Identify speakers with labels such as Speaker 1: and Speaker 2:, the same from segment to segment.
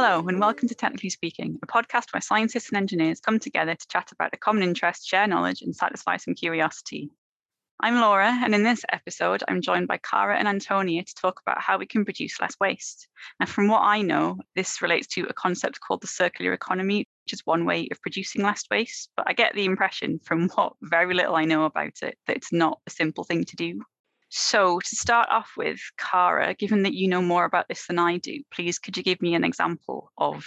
Speaker 1: Hello, and welcome to Technically Speaking, a podcast where scientists and engineers come together to chat about a common interest, share knowledge, and satisfy some curiosity. I'm Laura, and in this episode, I'm joined by Cara and Antonia to talk about how we can produce less waste. Now, from what I know, this relates to a concept called the circular economy, which is one way of producing less waste. But I get the impression from what very little I know about it that it's not a simple thing to do. So, to start off with, Cara, given that you know more about this than I do, please could you give me an example of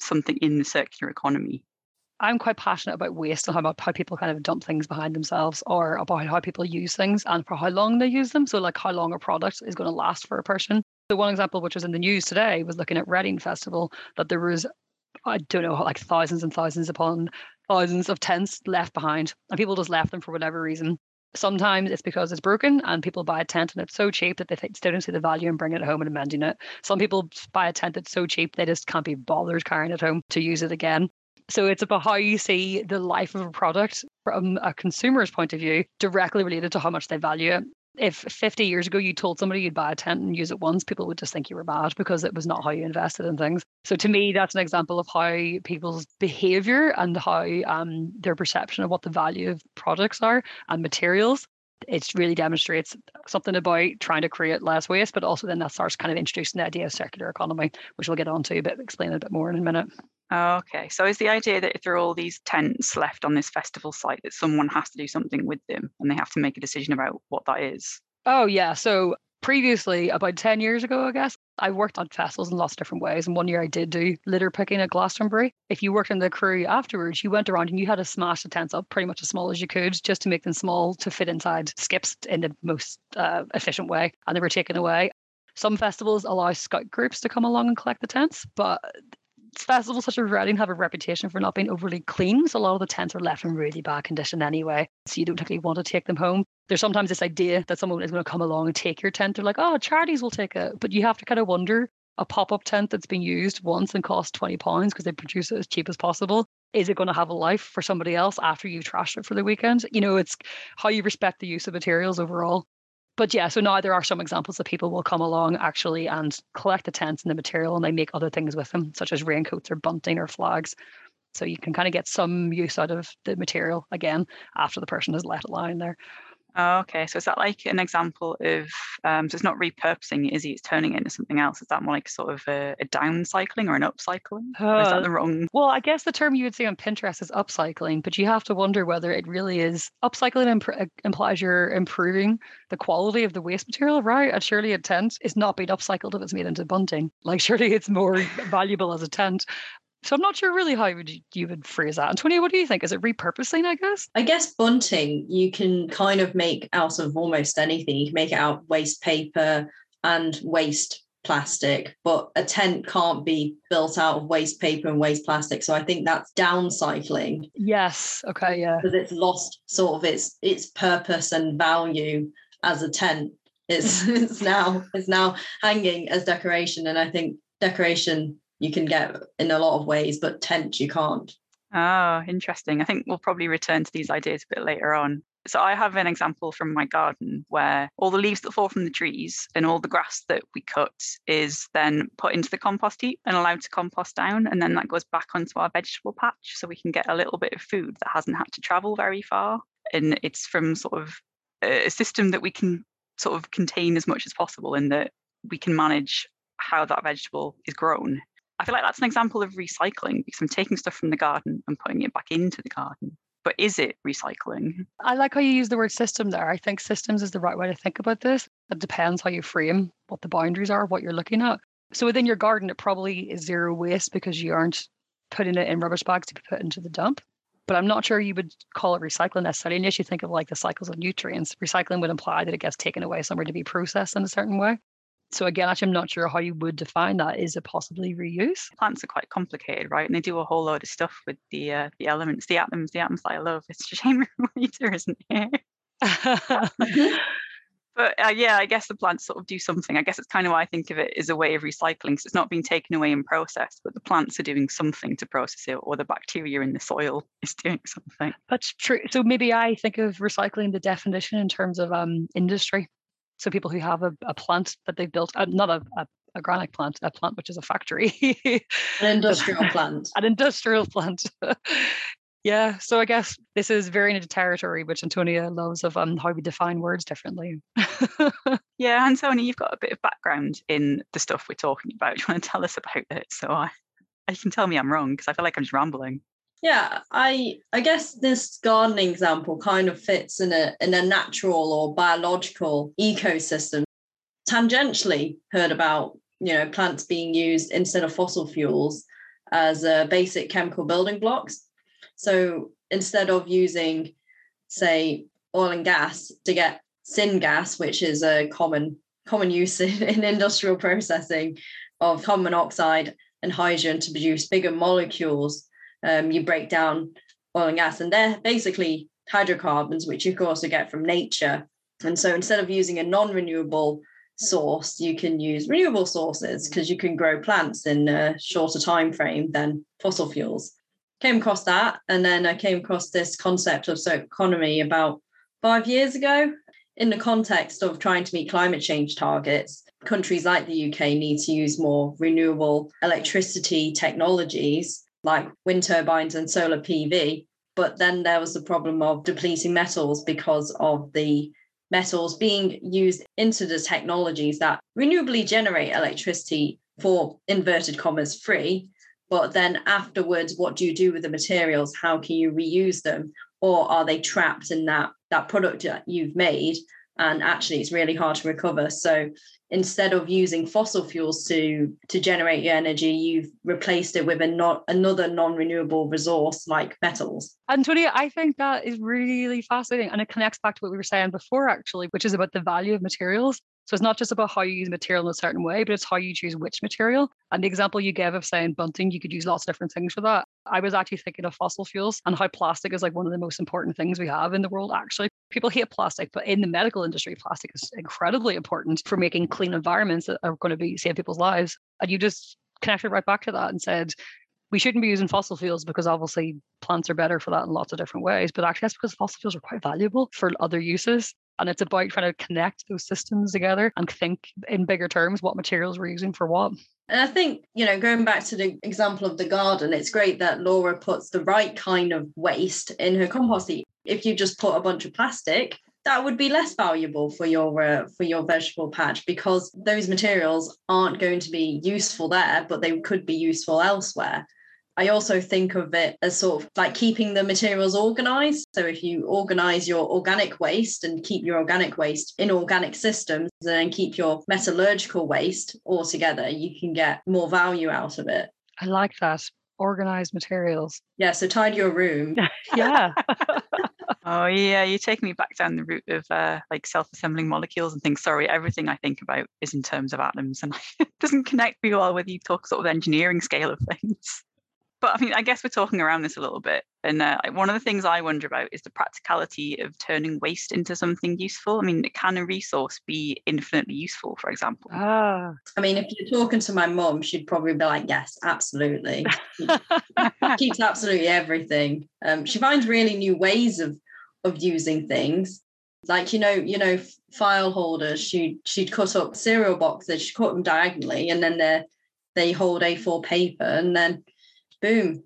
Speaker 1: something in the circular economy?
Speaker 2: I'm quite passionate about waste and how, about how people kind of dump things behind themselves or about how people use things and for how long they use them. So, like how long a product is going to last for a person. So, one example, which was in the news today, was looking at Reading Festival, that there was, I don't know, like thousands and thousands upon thousands of tents left behind, and people just left them for whatever reason. Sometimes it's because it's broken and people buy a tent and it's so cheap that they still don't see the value in bringing it home and amending it. Some people buy a tent that's so cheap they just can't be bothered carrying it home to use it again. So it's about how you see the life of a product from a consumer's point of view, directly related to how much they value it if 50 years ago you told somebody you'd buy a tent and use it once, people would just think you were bad because it was not how you invested in things. So to me, that's an example of how people's behavior and how um, their perception of what the value of products are and materials. It really demonstrates something about trying to create less waste, but also then that starts kind of introducing the idea of circular economy, which we'll get on to a explain a bit more in a minute.
Speaker 1: Okay, so is the idea that if there are all these tents left on this festival site, that someone has to do something with them and they have to make a decision about what that is?
Speaker 2: Oh, yeah. So previously, about 10 years ago, I guess, I worked on festivals in lots of different ways. And one year I did do litter picking at Glastonbury. If you worked in the crew afterwards, you went around and you had to smash the tents up pretty much as small as you could just to make them small to fit inside skips in the most uh, efficient way. And they were taken away. Some festivals allow scout groups to come along and collect the tents, but festivals such as Reading have a reputation for not being overly clean. So a lot of the tents are left in really bad condition anyway. So you don't particularly want to take them home. There's sometimes this idea that someone is going to come along and take your tent. They're like, oh, charities will take it. But you have to kind of wonder a pop-up tent that's been used once and costs 20 pounds because they produce it as cheap as possible is it going to have a life for somebody else after you've trashed it for the weekend you know it's how you respect the use of materials overall but yeah, so now there are some examples that people will come along actually and collect the tents and the material and they make other things with them, such as raincoats or bunting or flags. So you can kind of get some use out of the material again after the person has let it lying there.
Speaker 1: Oh, okay. So is that like an example of, um, so it's not repurposing, is it? It's turning it into something else. Is that more like sort of a, a downcycling or an upcycling? Uh, or is that the wrong?
Speaker 2: Well, I guess the term you would say on Pinterest is upcycling, but you have to wonder whether it really is upcycling imp- uh, implies you're improving the quality of the waste material, right? And surely a tent is not being upcycled if it's made into bunting. Like surely it's more valuable as a tent. So I'm not sure really how would you, you would phrase that. Antonia, what do you think? Is it repurposing, I guess?
Speaker 3: I guess bunting you can kind of make out of almost anything. You can make it out waste paper and waste plastic, but a tent can't be built out of waste paper and waste plastic. So I think that's downcycling.
Speaker 2: Yes. Okay. Yeah.
Speaker 3: Because it's lost sort of its its purpose and value as a tent. It's it's now it's now hanging as decoration. And I think decoration you can get in a lot of ways, but tent you can't.
Speaker 1: Oh, interesting. I think we'll probably return to these ideas a bit later on. So I have an example from my garden where all the leaves that fall from the trees and all the grass that we cut is then put into the compost heap and allowed to compost down. And then that goes back onto our vegetable patch so we can get a little bit of food that hasn't had to travel very far. And it's from sort of a system that we can sort of contain as much as possible in that we can manage how that vegetable is grown I feel like that's an example of recycling because I'm taking stuff from the garden and putting it back into the garden. But is it recycling?
Speaker 2: I like how you use the word system there. I think systems is the right way to think about this. It depends how you frame what the boundaries are, what you're looking at. So within your garden, it probably is zero waste because you aren't putting it in rubbish bags to be put into the dump. But I'm not sure you would call it recycling necessarily. Unless you think of like the cycles of nutrients, recycling would imply that it gets taken away somewhere to be processed in a certain way. So again, actually, I'm not sure how you would define that. Is it possibly reuse?
Speaker 1: Plants are quite complicated, right? And they do a whole load of stuff with the uh, the elements, the atoms, the atoms that I love. It's a shame Rita isn't here. but uh, yeah, I guess the plants sort of do something. I guess it's kind of why I think of it as a way of recycling. So it's not being taken away and processed, but the plants are doing something to process it, or the bacteria in the soil is doing something.
Speaker 2: That's true. So maybe I think of recycling the definition in terms of um, industry. So people who have a, a plant that they've built, uh, not a, a, a organic plant, a plant which is a factory.
Speaker 3: An industrial plant.
Speaker 2: An industrial plant. yeah. So I guess this is very into territory which Antonia loves of um, how we define words differently.
Speaker 1: yeah, and Tony, you've got a bit of background in the stuff we're talking about. Do you want to tell us about it? So I you can tell me I'm wrong because I feel like I'm just rambling.
Speaker 3: Yeah, I I guess this gardening example kind of fits in a in a natural or biological ecosystem. Tangentially heard about you know plants being used instead of fossil fuels as uh, basic chemical building blocks. So instead of using, say, oil and gas to get syngas, which is a common common use in, in industrial processing of carbon monoxide and hydrogen to produce bigger molecules um, you break down oil and gas, and they're basically hydrocarbons, which you can also get from nature. And so instead of using a non renewable source, you can use renewable sources because you can grow plants in a shorter time frame than fossil fuels. Came across that, and then I came across this concept of circular economy about five years ago in the context of trying to meet climate change targets. Countries like the UK need to use more renewable electricity technologies like wind turbines and solar PV. But then there was the problem of depleting metals because of the metals being used into the technologies that renewably generate electricity for inverted commas free. But then afterwards, what do you do with the materials? How can you reuse them? Or are they trapped in that, that product that you've made? And actually, it's really hard to recover. So instead of using fossil fuels to to generate your energy you've replaced it with a not another non-renewable resource like metals.
Speaker 2: Antonia i think that is really fascinating and it connects back to what we were saying before actually which is about the value of materials so it's not just about how you use material in a certain way, but it's how you choose which material. And the example you gave of saying bunting, you could use lots of different things for that. I was actually thinking of fossil fuels and how plastic is like one of the most important things we have in the world, actually. People hate plastic, but in the medical industry, plastic is incredibly important for making clean environments that are going to be save people's lives. And you just connected right back to that and said, we shouldn't be using fossil fuels because obviously plants are better for that in lots of different ways. But actually, that's because fossil fuels are quite valuable for other uses. And it's about trying to connect those systems together and think in bigger terms what materials we're using for what.
Speaker 3: And I think, you know, going back to the example of the garden, it's great that Laura puts the right kind of waste in her compost heap. If you just put a bunch of plastic, that would be less valuable for your uh, for your vegetable patch because those materials aren't going to be useful there, but they could be useful elsewhere. I also think of it as sort of like keeping the materials organized. So if you organize your organic waste and keep your organic waste in organic systems and then keep your metallurgical waste all together, you can get more value out of it.
Speaker 2: I like that. Organized materials.
Speaker 3: Yeah. So tidy your room.
Speaker 2: yeah.
Speaker 1: oh yeah, you take me back down the route of uh, like self-assembling molecules and things. Sorry, everything I think about is in terms of atoms, and it doesn't connect me well with you talk sort of engineering scale of things but I mean, I guess we're talking around this a little bit. And uh, one of the things I wonder about is the practicality of turning waste into something useful. I mean, can a resource be infinitely useful, for example?
Speaker 2: Ah.
Speaker 3: I mean, if you're talking to my mum, she'd probably be like, yes, absolutely. keeps absolutely everything. Um, she finds really new ways of of using things. Like, you know, you know, file holders, she she'd cut up cereal boxes, she cut them diagonally, and then they they hold A4 paper, and then boom,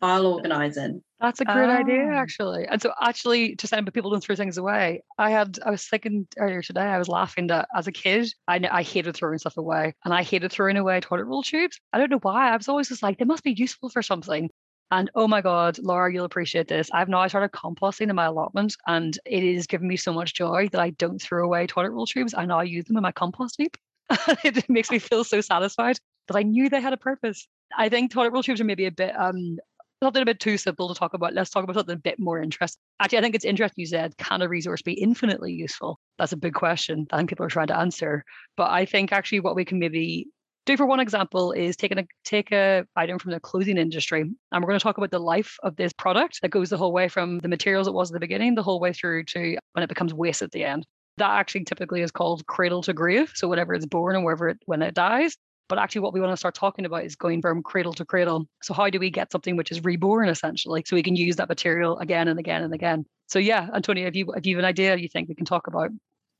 Speaker 3: file organizing.
Speaker 2: That's a great oh. idea, ah. actually. And so, actually, to send people don't throw things away. I had, I was thinking earlier today, I was laughing that as a kid, I, I hated throwing stuff away, and I hated throwing away toilet roll tubes. I don't know why. I was always just like, they must be useful for something. And oh my God, Laura, you'll appreciate this. I've now started composting in my allotment, and it is giving me so much joy that I don't throw away toilet roll tubes. I now use them in my compost heap. it makes me feel so satisfied that I knew they had a purpose. I think toilet roll tubes are maybe a bit um something a bit too simple to talk about. Let's talk about something a bit more interesting. Actually, I think it's interesting you said, can a resource be infinitely useful? That's a big question think people are trying to answer. But I think actually what we can maybe do for one example is take a take a item from the clothing industry and we're going to talk about the life of this product that goes the whole way from the materials it was at the beginning the whole way through to when it becomes waste at the end that actually typically is called cradle to grave so whenever it's born and wherever it when it dies but actually, what we want to start talking about is going from cradle to cradle. So, how do we get something which is reborn essentially, so we can use that material again and again and again? So, yeah, Antonia, have you have you an idea you think we can talk about,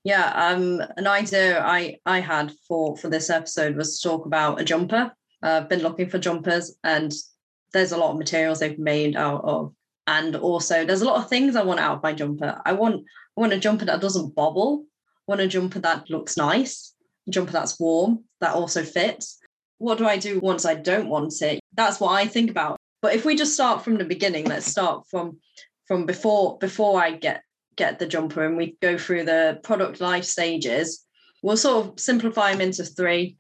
Speaker 3: Yeah, um, an idea I I had for for this episode was to talk about a jumper. Uh, I've been looking for jumpers, and there's a lot of materials they've made out of, and also there's a lot of things I want out of my jumper. I want I want a jumper that doesn't bobble. I want a jumper that looks nice. Jumper that's warm that also fits. What do I do once I don't want it? That's what I think about. But if we just start from the beginning, let's start from from before before I get get the jumper and we go through the product life stages. We'll sort of simplify them into three.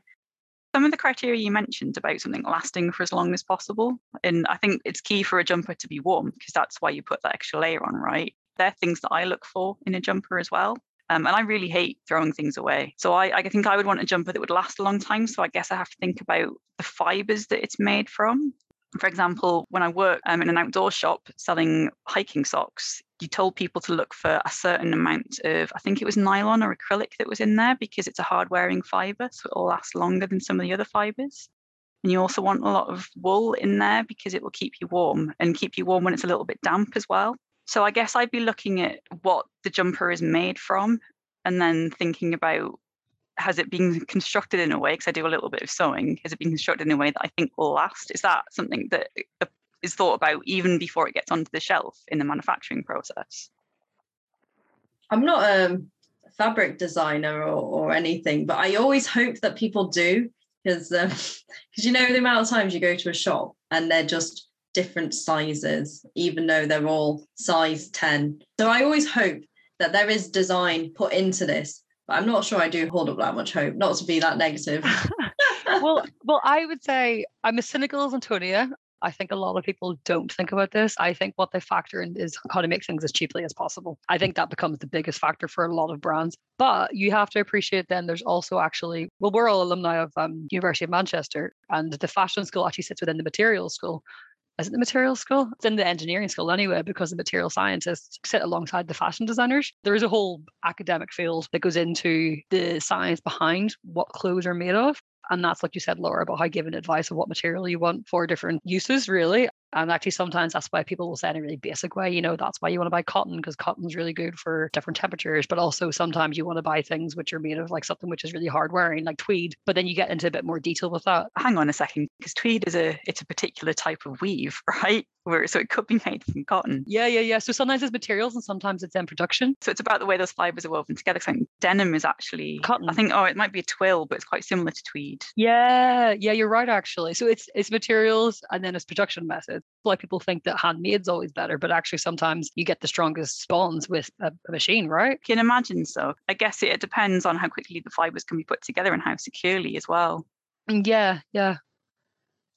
Speaker 1: Some of the criteria you mentioned about something lasting for as long as possible, and I think it's key for a jumper to be warm because that's why you put that extra layer on, right? They're things that I look for in a jumper as well. Um, and I really hate throwing things away. So I, I think I would want a jumper that would last a long time. So I guess I have to think about the fibers that it's made from. For example, when I work um, in an outdoor shop selling hiking socks, you told people to look for a certain amount of, I think it was nylon or acrylic that was in there because it's a hard wearing fiber, so it'll last longer than some of the other fibers. And you also want a lot of wool in there because it will keep you warm and keep you warm when it's a little bit damp as well. So I guess I'd be looking at what the jumper is made from and then thinking about has it been constructed in a way because i do a little bit of sewing has it been constructed in a way that i think will last? Is that something that uh, thought about even before it gets onto the shelf in the manufacturing process?
Speaker 3: I'm not a fabric designer or, or anything but i always hope that people do because because um, you know the amount of times you go to a shop and they're just different sizes even though they're all size 10 so i always hope that there is design put into this but I'm not sure I do hold up that much hope, not to be that negative.
Speaker 2: well, well, I would say I'm as cynical as Antonia. I think a lot of people don't think about this. I think what they factor in is how to make things as cheaply as possible. I think that becomes the biggest factor for a lot of brands. But you have to appreciate then there's also actually, well, we're all alumni of um, University of Manchester, and the fashion school actually sits within the materials school is it the material school? It's in the engineering school anyway, because the material scientists sit alongside the fashion designers. There is a whole academic field that goes into the science behind what clothes are made of. And that's like you said, Laura, about how giving advice of what material you want for different uses, really. And actually, sometimes that's why people will say in a really basic way, you know, that's why you want to buy cotton because cotton's really good for different temperatures. But also, sometimes you want to buy things which are made of like something which is really hard wearing, like tweed. But then you get into a bit more detail with that.
Speaker 1: Hang on a second, because tweed is a it's a particular type of weave, right? Where so it could be made from cotton.
Speaker 2: Yeah, yeah, yeah. So sometimes it's materials and sometimes it's in production.
Speaker 1: So it's about the way those fibers are woven together. So denim is actually
Speaker 2: cotton.
Speaker 1: I think oh, it might be a twill, but it's quite similar to tweed.
Speaker 2: Yeah, yeah, you're right actually. So it's it's materials and then it's production methods. Like people think that handmade's always better, but actually sometimes you get the strongest bonds with a, a machine, right?
Speaker 1: Can imagine so. I guess it, it depends on how quickly the fibers can be put together and how securely as well.
Speaker 2: Mm, yeah, yeah.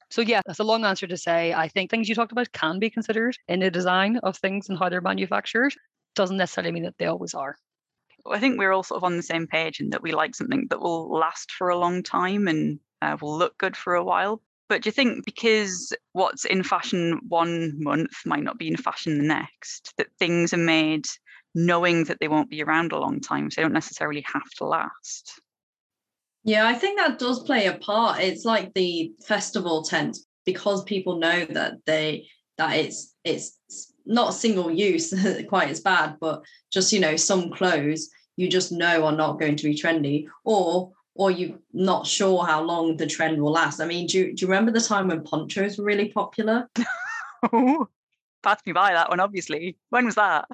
Speaker 2: So yeah, that's a long answer to say I think things you talked about can be considered in the design of things and how they're manufactured. Doesn't necessarily mean that they always are.
Speaker 1: I think we're all sort of on the same page in that we like something that will last for a long time and uh, will look good for a while, but do you think because what's in fashion one month might not be in fashion the next, that things are made knowing that they won't be around a long time, so they don't necessarily have to last?
Speaker 3: Yeah, I think that does play a part. It's like the festival tent because people know that they that it's it's not single use quite as bad, but just you know some clothes you just know are not going to be trendy, or or you're not sure how long the trend will last. I mean, do you, do you remember the time when ponchos were really popular?
Speaker 1: Passed me by that one, obviously. When was that?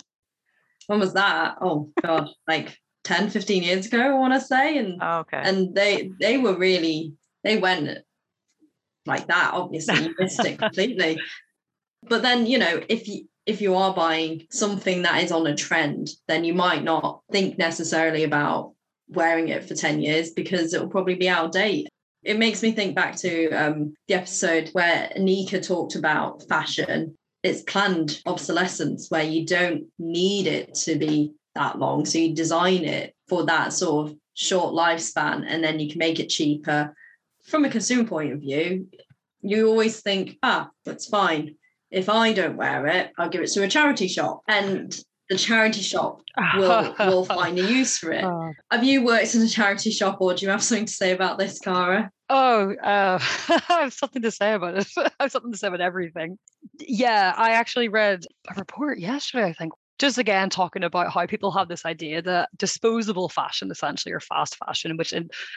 Speaker 3: When was that? Oh God, like 10, 15 years ago, I want to say. And
Speaker 1: oh, okay.
Speaker 3: and they they were really they went like that, obviously, you missed it completely. But then, you know, if you if you are buying something that is on a trend, then you might not think necessarily about wearing it for 10 years because it'll probably be out of date. It makes me think back to um, the episode where Nika talked about fashion. It's planned obsolescence where you don't need it to be that long. So you design it for that sort of short lifespan and then you can make it cheaper. From a consumer point of view, you always think, ah, that's fine. If I don't wear it, I'll give it to a charity shop. And the charity shop will will find a use for it. Oh. Have you worked in a charity shop, or do you have something to say about this, Cara?
Speaker 2: Oh, uh, I have something to say about it. I have something to say about everything. Yeah, I actually read a report yesterday, I think, just again talking about how people have this idea that disposable fashion essentially or fast fashion which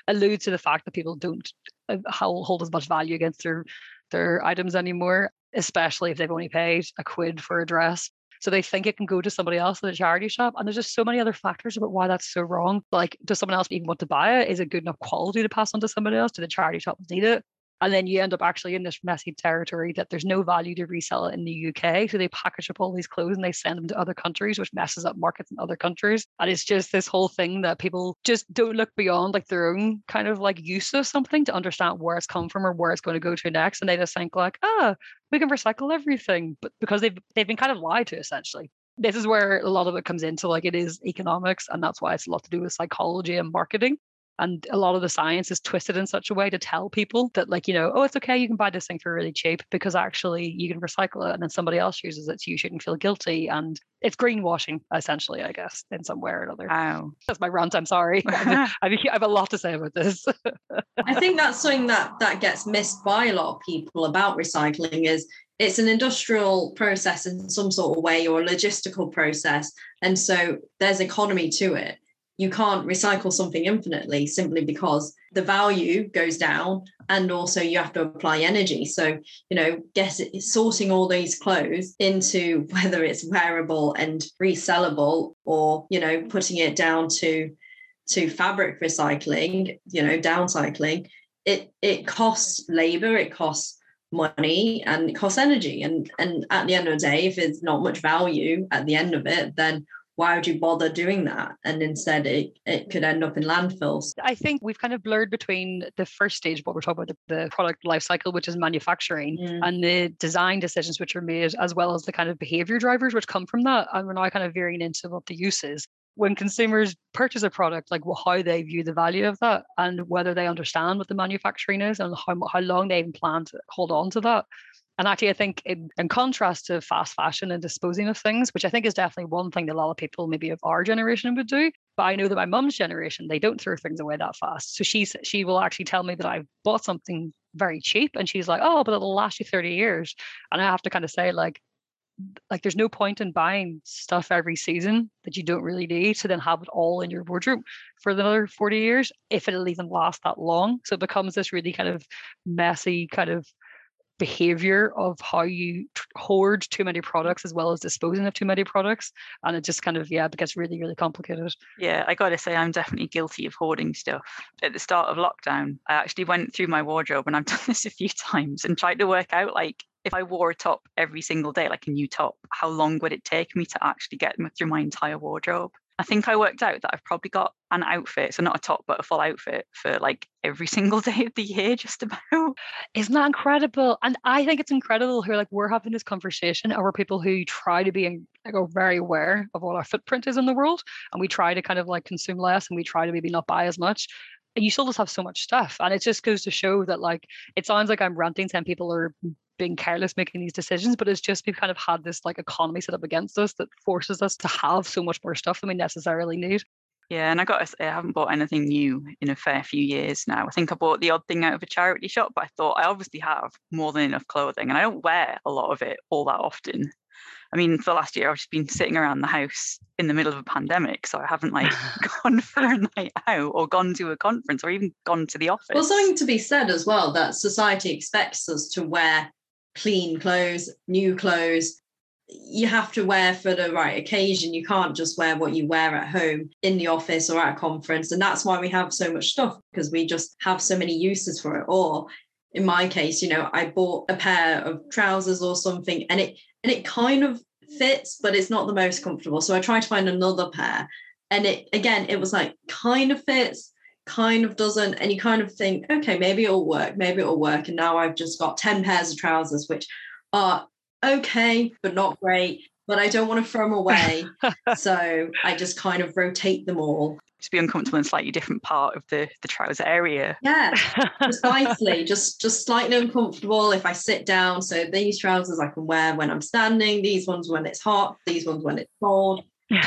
Speaker 2: alludes to the fact that people don't uh, hold as much value against their their items anymore especially if they've only paid a quid for a dress so they think it can go to somebody else at a charity shop. And there's just so many other factors about why that's so wrong. Like, does someone else even want to buy it? Is it good enough quality to pass on to somebody else? Do the charity shop need it? And then you end up actually in this messy territory that there's no value to resell it in the UK. So they package up all these clothes and they send them to other countries, which messes up markets in other countries. And it's just this whole thing that people just don't look beyond like their own kind of like use of something to understand where it's come from or where it's going to go to next. And they just think like, ah, we can recycle everything. But because they've they've been kind of lied to essentially this is where a lot of it comes into like it is economics and that's why it's a lot to do with psychology and marketing and a lot of the science is twisted in such a way to tell people that like you know oh it's okay you can buy this thing for really cheap because actually you can recycle it and then somebody else uses it so you shouldn't feel guilty and it's greenwashing essentially i guess in some way or another.
Speaker 1: Wow.
Speaker 2: That's my rant i'm sorry. I, have a lot to say about this.
Speaker 3: I think that's something that that gets missed by a lot of people about recycling is it's an industrial process in some sort of way or a logistical process and so there's economy to it you can't recycle something infinitely simply because the value goes down and also you have to apply energy. So you know guess it, sorting all these clothes into whether it's wearable and resellable or you know putting it down to to fabric recycling you know downcycling it it costs labor it costs money and it costs energy. And and at the end of the day if it's not much value at the end of it then why would you bother doing that? And instead, it, it could end up in landfills.
Speaker 2: I think we've kind of blurred between the first stage, what we're talking about, the, the product life cycle, which is manufacturing, mm. and the design decisions which are made, as well as the kind of behavior drivers which come from that. And we're now kind of veering into what the use is. When consumers purchase a product, like how they view the value of that and whether they understand what the manufacturing is and how, how long they even plan to hold on to that and actually, I think in, in contrast to fast fashion and disposing of things, which I think is definitely one thing that a lot of people maybe of our generation would do. But I know that my mum's generation, they don't throw things away that fast. So she she will actually tell me that I've bought something very cheap, and she's like, "Oh, but it'll last you 30 years." And I have to kind of say, like, like there's no point in buying stuff every season that you don't really need to then have it all in your wardrobe for another 40 years if it'll even last that long so it becomes this really kind of messy kind of behavior of how you hoard too many mm. products as well as disposing of too many products and it just kind of yeah it gets really really complicated.
Speaker 1: Yeah i gotta say i'm definitely guilty of hoarding stuff. At the start of lockdown i actually went through my wardrobe and i've done this a few times and tried to work out like if i wore a top every single day like a new top how long would it take me to actually get through my entire wardrobe I think I worked out that I've probably got an outfit, so not a top, but a full outfit for like every single day of the year, just about.
Speaker 2: Isn't that incredible? And I think it's incredible who like we're having this conversation over people who try to be like are very aware of what our footprint is in the world, and we try to kind of like consume less, and we try to maybe not buy as much. And you still just have so much stuff, and it just goes to show that like it sounds like I'm ranting. Some people are being careless making these decisions, but it's just we've kind of had this like economy set up against us that forces us to have so much more stuff than we necessarily need.
Speaker 1: Yeah, and I got to say, I haven't bought anything new in a fair few years now. I think I bought the odd thing out of a charity shop, but I thought I obviously have more than enough clothing, and I don't wear a lot of it all that often. I mean, for the last year, I've just been sitting around the house in the middle of a pandemic, so I haven't like gone for a night out or gone to a conference or even gone to the office.
Speaker 3: Well, something to be said as well that society expects us to wear clean clothes, new clothes. You have to wear for the right occasion. You can't just wear what you wear at home in the office or at a conference. And that's why we have so much stuff because we just have so many uses for it. Or in my case, you know, I bought a pair of trousers or something and it and it kind of fits, but it's not the most comfortable. So I tried to find another pair. And it again, it was like kind of fits, kind of doesn't and you kind of think okay maybe it'll work maybe it'll work. And now i've just got 10 pairs of trousers which are okay but not great but i don't want to throw them away. So i just kind of rotate them all.
Speaker 1: Just be uncomfortable in a slightly different part of the the trouser area.
Speaker 3: Yeah precisely. Just just slightly uncomfortable if i sit down. So these trousers i can wear when i'm standing these ones when it's hot these ones when it's cold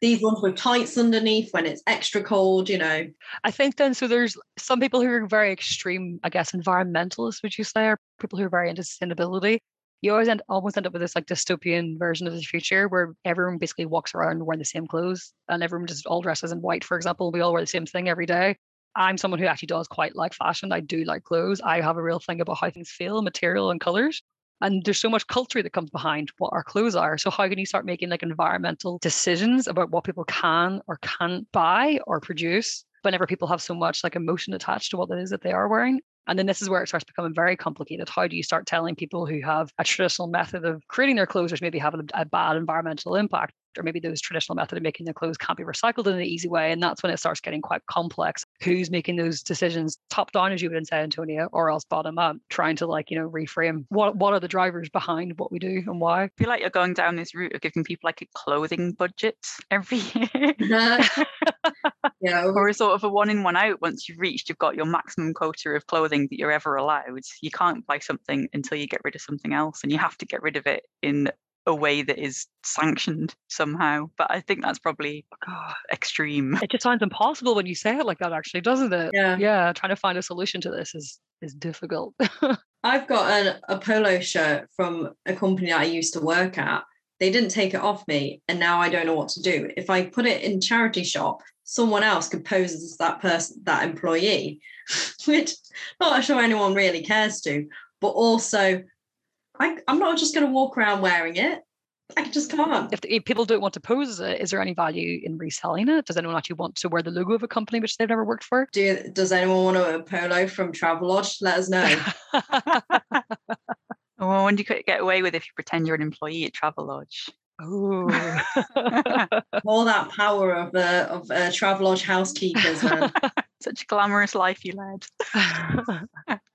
Speaker 3: These ones with tights underneath when it's extra cold, you know.
Speaker 2: I think then so there's some people who are very extreme, I guess, environmentalists, would you say, or people who are very into sustainability. you always end almost end up with this like dystopian version of the future where everyone basically walks around wearing the same clothes and everyone just all dresses in white, for example. We all wear the same thing every day. I'm someone who actually does quite like fashion. I do like clothes. I have a real thing about how things feel, material and colors. And there's so much culture that comes behind what our clothes are. So how can you start making like environmental decisions about what people can or can't buy or produce whenever people have so much like emotion attached to what it is that they are wearing? And then this is where it starts becoming very complicated. How do you start telling people who have a traditional method of creating their clothes, which maybe have a, a bad environmental impact, or maybe those traditional method of making the clothes can't be recycled in an easy way. And that's when it starts getting quite complex. Who's making those decisions top down, as you would say, Antonia, or else bottom up, trying to like, you know, reframe what what are the drivers behind what we do and why?
Speaker 1: I feel like you're going down this route of giving people like a clothing budget every year.
Speaker 3: yeah.
Speaker 1: or a sort of a one in, one out. Once you've reached, you've got your maximum quota of clothing that you're ever allowed. You can't buy something until you get rid of something else, and you have to get rid of it in a way that is sanctioned somehow. But I think that's probably oh, extreme.
Speaker 2: It just sounds impossible when you say it like that, actually, doesn't it?
Speaker 3: Yeah.
Speaker 2: Yeah. Trying to find a solution to this is is difficult.
Speaker 3: I've got an, a polo shirt from a company I used to work at. They didn't take it off me, and now I don't know what to do. If I put it in charity shop, someone else could pose as that person, that employee, which not sure anyone really cares to. But also, I, I'm not just going to walk around wearing it. I just can't.
Speaker 2: If, if, people don't want to pose it, is there any value in reselling it? Does anyone actually want to wear the logo of a company which they've never worked for?
Speaker 3: Do you, does anyone want a polo from Travelodge? Let us know.
Speaker 1: well, when do you get away with if you pretend you're an employee at Travelodge?
Speaker 2: Oh,
Speaker 3: all that power of uh, of uh, Travelodge housekeepers.
Speaker 1: Such a glamorous life you led.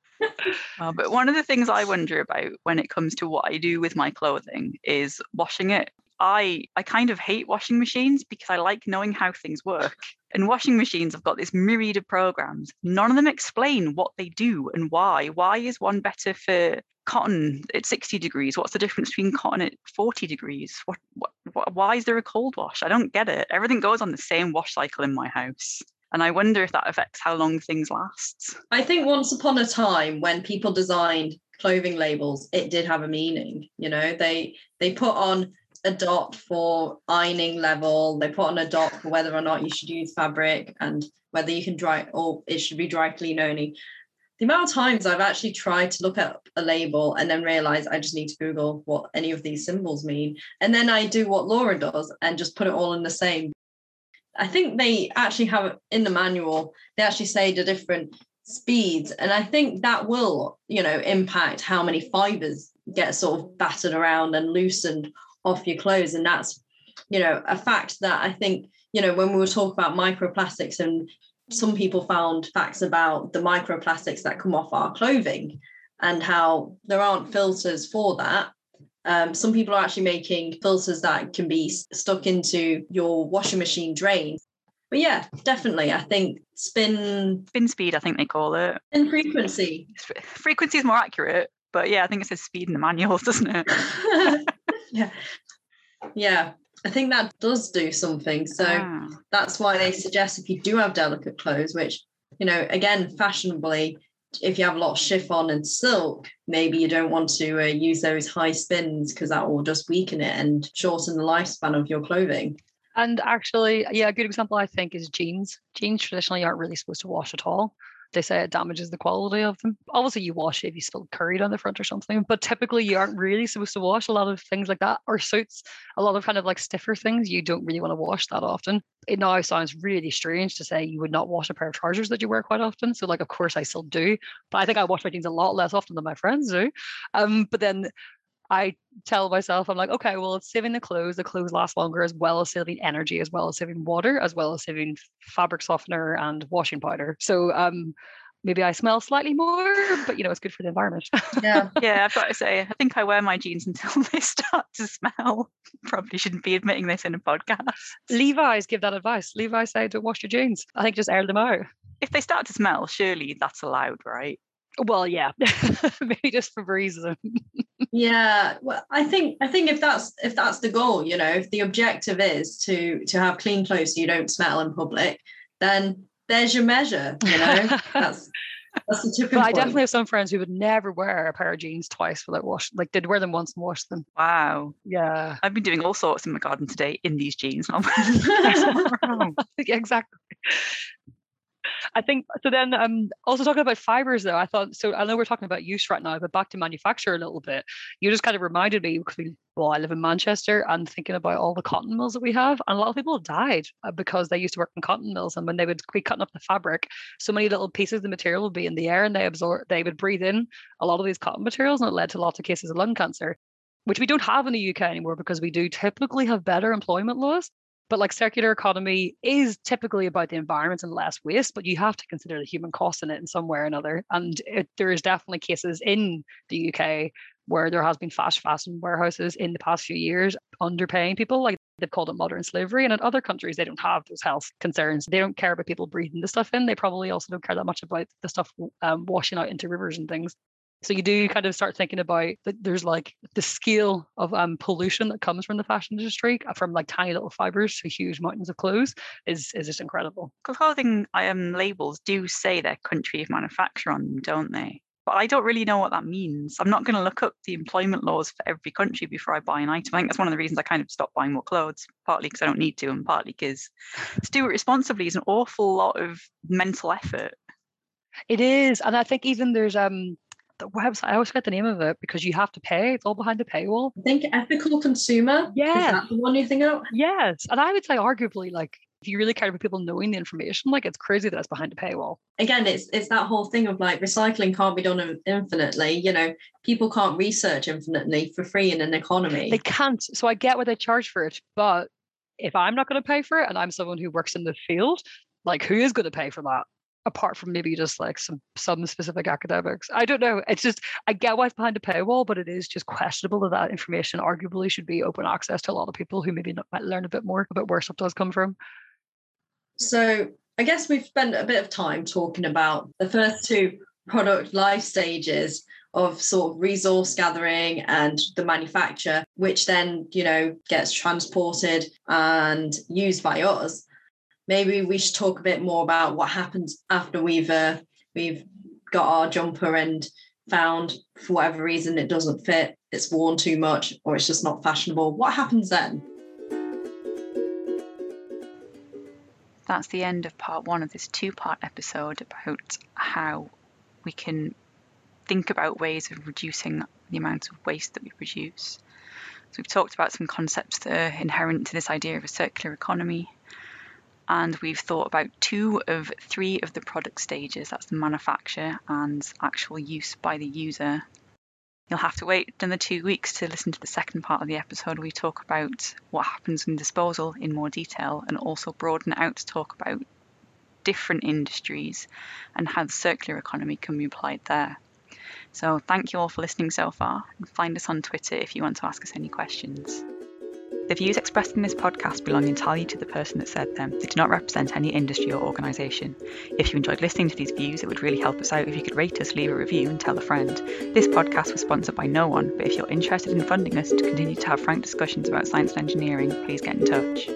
Speaker 1: Uh, but one of the things I wonder about when it comes to what I do with my clothing is washing it. I I kind of hate washing machines because I like knowing how things work. And washing machines have got this myriad of programs. None of them explain what they do and why. Why is one better for cotton at 60 degrees? What's the difference between cotton at 40 degrees? What, what, what why is there a cold wash? I don't get it. Everything goes on the same wash cycle in my house. And I wonder if that affects how long things last.
Speaker 3: I think once upon a time when people designed clothing labels, it did have a meaning. You know, they they put on a dot for ironing level, they put on a dot for whether or not you should use fabric and whether you can dry or it should be dry clean only. The amount of times I've actually tried to look at a label and then realize I just need to Google what any of these symbols mean. And then I do what Laura does and just put it all in the same I think they actually have in the manual, they actually say the different speeds. And I think that will, you know, impact how many fibers get sort of battered around and loosened off your clothes. And that's, you know, a fact that I think, you know, when we were talking about microplastics and some people found facts about the microplastics that come off our clothing and how there aren't filters for that um, some people are actually making filters that can be stuck into your washing machine drain. But yeah, definitely. I think spin
Speaker 1: spin speed, I think they call it.
Speaker 3: In frequency.
Speaker 1: Frequency is more accurate, but yeah, I think it says speed in the manuals, doesn't it?
Speaker 3: yeah. Yeah. I think that does do something. So ah. that's why they suggest if you do have delicate clothes, which, you know, again, fashionably, if you have a lot of chiffon and silk, maybe you don't want to uh, use those high spins because that will just weaken it and shorten the lifespan of your clothing.
Speaker 2: And actually, yeah, a good example I think is jeans. Jeans traditionally aren't really supposed to wash at all they say it damages the quality of them. Obviously, you wash if you spill curry on the front or something, but typically you aren't really supposed to wash a lot of things like that or suits. A lot of kind of like stiffer things you don't really want to wash that often. It now sounds really strange to say you would not wash a pair of trousers that you wear quite often. So, like, of course, I still do, but I think I wash my jeans a lot less often than my friends do. Um, but then I tell myself, I'm like, okay, well, it's saving the clothes. The clothes last longer, as well as saving energy, as well as saving water, as well as saving fabric softener and washing powder. So, um, maybe I smell slightly more, but you know, it's good for the environment.
Speaker 3: Yeah.
Speaker 1: yeah, I've got to say, I think I wear my jeans until they start to smell. Probably shouldn't be admitting this in a podcast.
Speaker 2: Levi's give that advice. Levi's say don't wash your jeans. I think just air them out.
Speaker 1: If they start to smell, surely that's allowed, right?
Speaker 2: Well, yeah, maybe just for reason.
Speaker 3: yeah, well, I think I think if that's if that's the goal, you know, if the objective is to to have clean clothes so you don't smell in public, then there's your measure. You know, that's That's the tipping
Speaker 2: But I definitely have some friends who would never wear a pair of jeans twice without washing. Like they'd wear them once and wash them.
Speaker 1: Wow.
Speaker 2: Yeah.
Speaker 1: I've been doing all sorts in my garden today in these jeans.
Speaker 2: yeah, exactly. I think so. Then, um, also talking about fibers, though, I thought so. I know we're talking about use right now, but back to manufacture a little bit. You just kind of reminded me because we, well, I live in Manchester and thinking about all the cotton mills that we have, and a lot of people died uh, because they used to work in cotton mills, and when they would be cutting up the fabric, so many little pieces of the material would be in the air, and they absorb, they would breathe in a lot of these cotton materials, and it led to lots of cases of lung cancer which we don't have in the UK anymore because we do typically have better employment laws. But like circular economy is typically about the environment and less waste, but you have to consider the human cost in it in some way or another. And it, there is definitely cases in the UK where there has been fast fashion warehouses in the past few years underpaying people. Like they've called it modern slavery. And in other countries, they don't have those health concerns. They don't care about people breathing the stuff in. They probably also don't care that much about the stuff um, washing out into rivers and things. So you do kind of start thinking about that there's like the scale of um, pollution that comes from the fashion industry, uh, from like tiny little fibers to huge mountains of clothes, is is just incredible.
Speaker 1: Because clothing um, labels do say their country of manufacture on them, don't they? But I don't really know what that means. I'm not going to look up the employment laws for every country before I buy an item. I think that's one of the reasons I kind of stopped buying more clothes, partly because I don't need to, and partly because to do it responsibly is an awful lot of mental effort.
Speaker 2: It is, and I think even there's um the website. I always forget the name of it because you have to pay. It's all behind the paywall.
Speaker 3: I think ethical consumer.
Speaker 2: Yeah.
Speaker 3: Is that the one you think of?
Speaker 2: Yes, and I would say arguably like if you really care about people knowing the information, like it's crazy that it's behind a paywall.
Speaker 3: Again, it's it's that whole thing of like recycling can't be done infinitely. You know, people can't research infinitely for free in an economy.
Speaker 2: They can't. So I get what they charge for it, but if I'm not going to pay for it and I'm someone who works in the field, like who is going to pay for that? Apart from maybe just like some some specific academics. I don't know. It's just I get why it's behind a paywall, but it is just questionable that that information arguably should be open access to a lot of people who maybe not, might learn a bit more about where stuff does come from.
Speaker 3: So I guess we've spent a bit of time talking about the first two product life stages of sort of resource gathering and the manufacture, which then, you know, gets transported and used by us. Maybe we should talk a bit more about what happens after we've uh, we've got our jumper and found for whatever reason it doesn't fit, it's worn too much, or it's just not fashionable. What happens then?
Speaker 1: That's the end of part one of this two part episode about how we can think about ways of reducing the amount of waste that we produce. So, we've talked about some concepts that are inherent to this idea of a circular economy. And we've thought about two of three of the product stages that's the manufacture and actual use by the user. You'll have to wait another two weeks to listen to the second part of the episode. We talk about what happens in disposal in more detail and also broaden out to talk about different industries and how the circular economy can be applied there. So, thank you all for listening so far, and find us on Twitter if you want to ask us any questions. The views expressed in this podcast belong entirely to the person that said them. They do not represent any industry or organisation. If you enjoyed listening to these views, it would really help us out if you could rate us, leave a review, and tell a friend. This podcast was sponsored by no one, but if you're interested in funding us to continue to have frank discussions about science and engineering, please get in touch.